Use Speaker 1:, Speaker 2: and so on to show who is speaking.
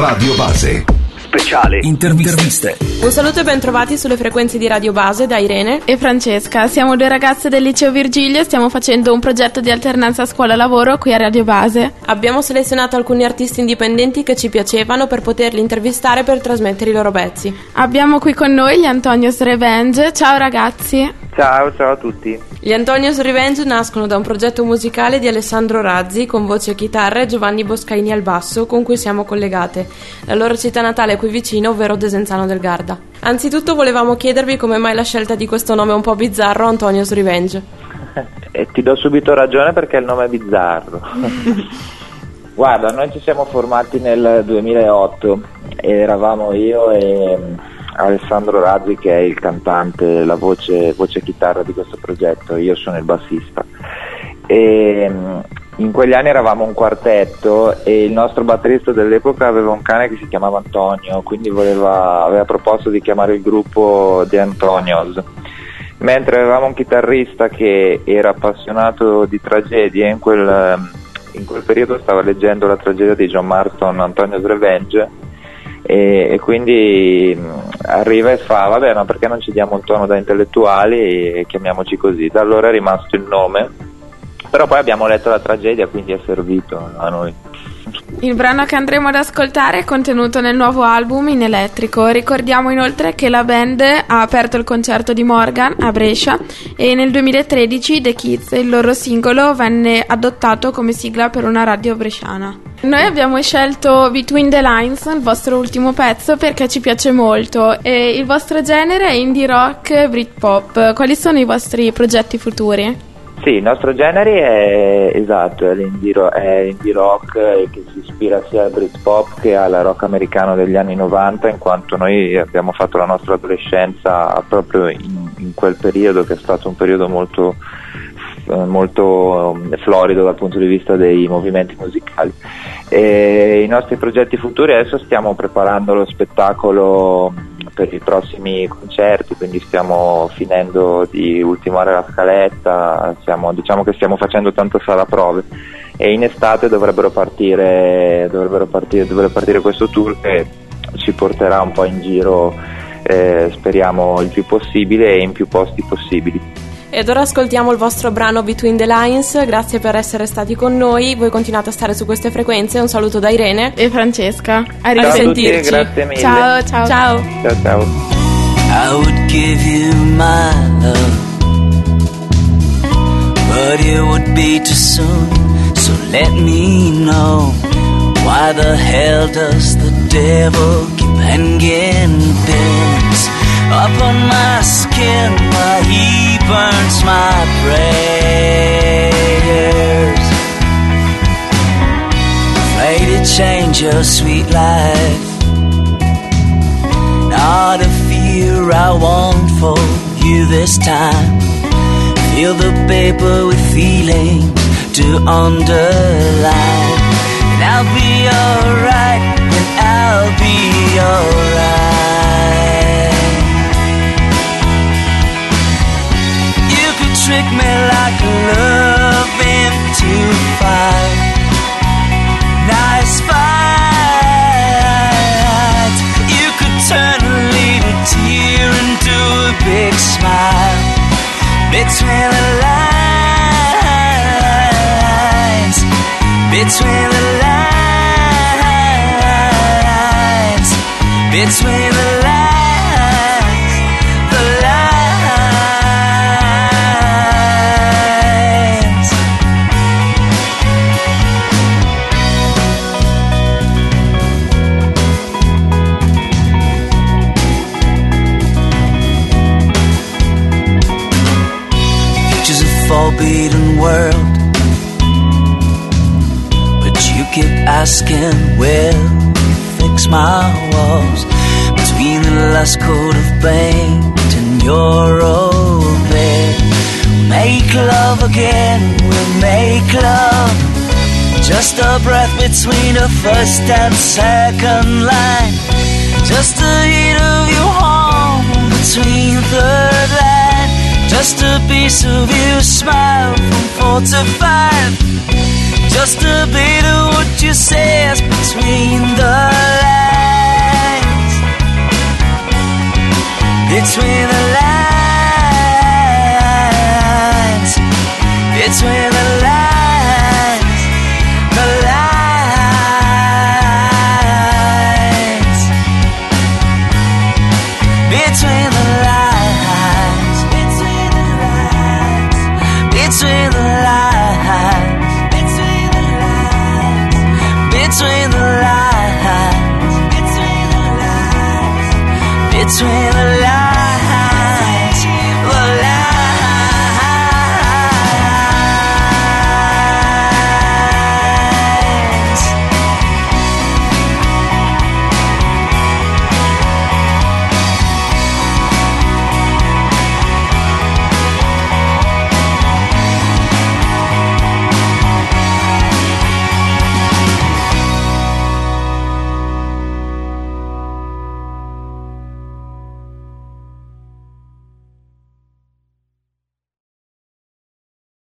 Speaker 1: Radio Base.
Speaker 2: Speciale.
Speaker 1: Interviste.
Speaker 3: Un saluto e ben trovati sulle frequenze di Radio Base da Irene
Speaker 4: e Francesca. Siamo due ragazze del liceo Virgilio e stiamo facendo un progetto di alternanza scuola-lavoro qui a Radio Base.
Speaker 3: Abbiamo selezionato alcuni artisti indipendenti che ci piacevano per poterli intervistare per trasmettere i loro pezzi.
Speaker 4: Abbiamo qui con noi gli Antonios Revenge. Ciao ragazzi.
Speaker 5: Ciao, ciao a tutti.
Speaker 3: Gli Antonios Revenge nascono da un progetto musicale di Alessandro Razzi con voce e chitarra e Giovanni Boscaini al basso con cui siamo collegate. La loro città natale è qui vicino, ovvero Desenzano del Garda. Anzitutto volevamo chiedervi come mai la scelta di questo nome un po' bizzarro, Antonios Revenge.
Speaker 5: E ti do subito ragione perché il nome è bizzarro. Guarda, noi ci siamo formati nel 2008 e eravamo io e Alessandro Razzi che è il cantante, la voce, voce chitarra di questo progetto, io sono il bassista. E, mm, in quegli anni eravamo un quartetto e il nostro batterista dell'epoca aveva un cane che si chiamava Antonio, quindi voleva, aveva proposto di chiamare il gruppo di Antonios. Mentre avevamo un chitarrista che era appassionato di tragedie, in quel, in quel periodo stava leggendo la tragedia di John Marston, Antonio's Revenge, e, quindi mh, arriva e fa vabbè ma perché non ci diamo un tono da intellettuali e chiamiamoci così? Da allora è rimasto il nome. Però poi abbiamo letto la tragedia quindi è servito a noi
Speaker 4: il brano che andremo ad ascoltare è contenuto nel nuovo album in elettrico. Ricordiamo inoltre che la band ha aperto il concerto di Morgan a Brescia e nel 2013 The Kids, il loro singolo, venne adottato come sigla per una radio bresciana. Noi abbiamo scelto Between the Lines, il vostro ultimo pezzo, perché ci piace molto e il vostro genere è indie rock e Britpop. Quali sono i vostri progetti futuri?
Speaker 5: Sì, il nostro genere è esatto, è l'indie, rock che si ispira sia al Britpop che al rock americano degli anni 90, in quanto noi abbiamo fatto la nostra adolescenza proprio in, in quel periodo che è stato un periodo molto molto florido dal punto di vista dei movimenti musicali. E I nostri progetti futuri adesso stiamo preparando lo spettacolo per i prossimi concerti, quindi stiamo finendo di ultimare la scaletta, stiamo, diciamo che stiamo facendo tante sala prove e in estate dovrebbero partire, dovrebbero partire, dovrebbe partire questo tour che ci porterà un po' in giro, eh, speriamo il più possibile e in più posti possibili.
Speaker 3: Ed ora ascoltiamo il vostro brano Between the Lines, grazie per essere stati con noi, voi continuate a stare su queste frequenze, un saluto da Irene
Speaker 4: e Francesca,
Speaker 3: a risentirci.
Speaker 5: Ciao grazie mille.
Speaker 4: Ciao, ciao.
Speaker 3: Ciao.
Speaker 5: Ciao ciao.
Speaker 6: I would give you my love, but it would be too soon. So let me know why the hell does the devil keep hanging pins upon my skin while he burns my prayers? Afraid to change your sweet life. Not a fear I won't for you this time. Fill the paper with feelings to underline. Between the lines, between the lines, between the lines, forbidden world. But you keep asking, will you fix my walls? Between the last coat of paint and your old bed. Make love again, we'll make love. Just a breath between the first and second line. Just a hit of your horn Just a piece of you smile from four to five. Just a bit of what you say is between the lines. Between the lines. Between Between the lines. Between the lines. Between the lines. Between the lines. Between the lines.